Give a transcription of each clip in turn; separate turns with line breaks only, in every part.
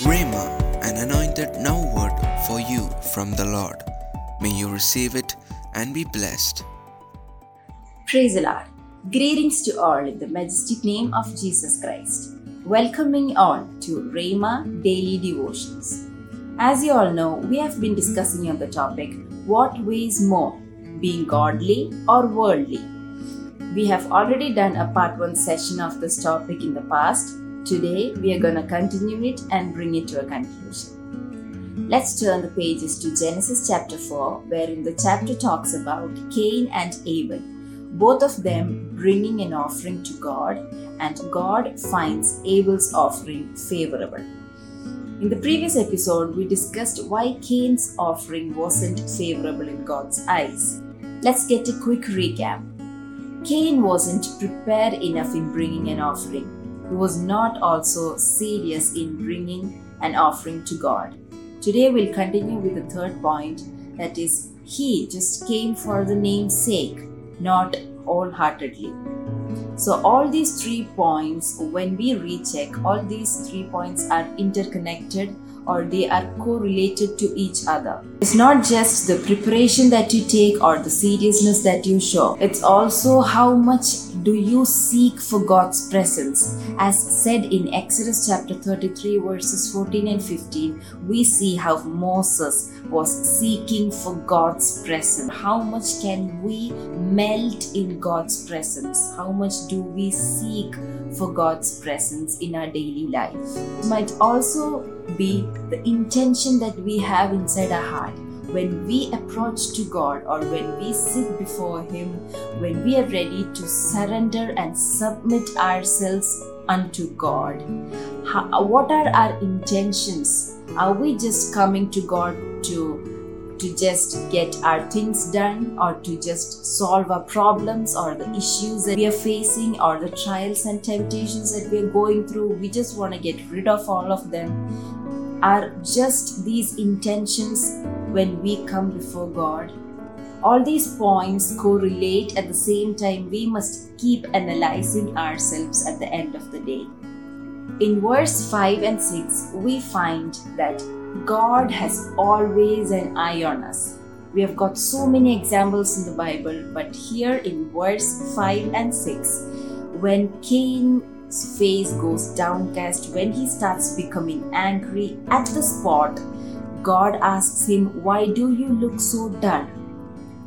Rhema, an anointed now word for you from the Lord. May you receive it and be blessed.
Praise the Lord. Greetings to all in the majestic name of Jesus Christ. Welcoming all to Rhema Daily Devotions. As you all know, we have been discussing on the topic what weighs more, being godly or worldly? We have already done a part 1 session of this topic in the past. Today, we are going to continue it and bring it to a conclusion. Let's turn the pages to Genesis chapter 4, wherein the chapter talks about Cain and Abel, both of them bringing an offering to God, and God finds Abel's offering favorable. In the previous episode, we discussed why Cain's offering wasn't favorable in God's eyes. Let's get a quick recap. Cain wasn't prepared enough in bringing an offering. He was not also serious in bringing an offering to God. Today we'll continue with the third point that is, he just came for the name's sake, not wholeheartedly. So, all these three points, when we recheck, all these three points are interconnected or they are correlated to each other. It's not just the preparation that you take or the seriousness that you show, it's also how much do you seek for God's presence? As said in Exodus chapter 33, verses 14 and 15, we see how Moses was seeking for God's presence. How much can we melt in God's presence? How much do we seek for God's presence in our daily life? It might also be the intention that we have inside our heart when we approach to God or when we sit before Him, when we are ready to surrender and submit ourselves unto God. How, what are our intentions? Are we just coming to God to to just get our things done or to just solve our problems or the issues that we are facing or the trials and temptations that we are going through. We just want to get rid of all of them. Are just these intentions when we come before God? All these points correlate at the same time. We must keep analyzing ourselves at the end of the day. In verse 5 and 6, we find that God has always an eye on us. We have got so many examples in the Bible, but here in verse 5 and 6, when Cain's face goes downcast, when he starts becoming angry at the spot, God asks him, Why do you look so dull?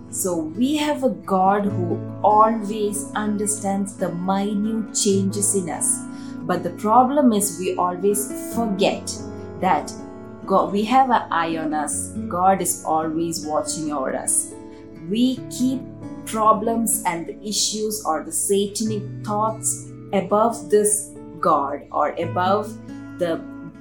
So we have a God who always understands the minute changes in us. But the problem is we always forget that God, we have an eye on us. God is always watching over us. We keep problems and the issues or the satanic thoughts above this God or above the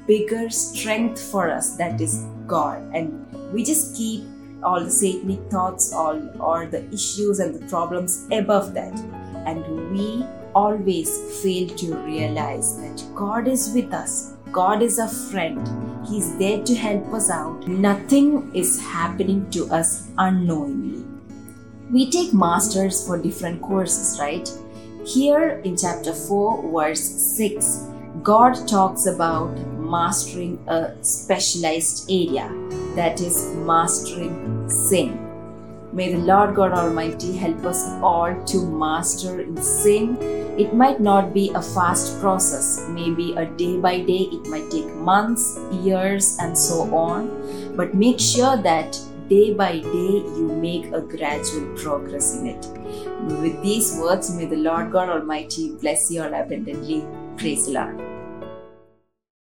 bigger strength for us that is God. And we just keep all the satanic thoughts all, or the issues and the problems above that. And we always fail to realize that God is with us. God is a friend He's there to help us out. Nothing is happening to us unknowingly. We take masters for different courses, right? Here in chapter 4, verse 6, God talks about mastering a specialized area that is mastering sin. May the Lord God Almighty help us all to master in sin it might not be a fast process, maybe a day by day, it might take months, years, and so on. But make sure that day by day you make a gradual progress in it. With these words, may the Lord God Almighty bless you all abundantly. Praise the Lord.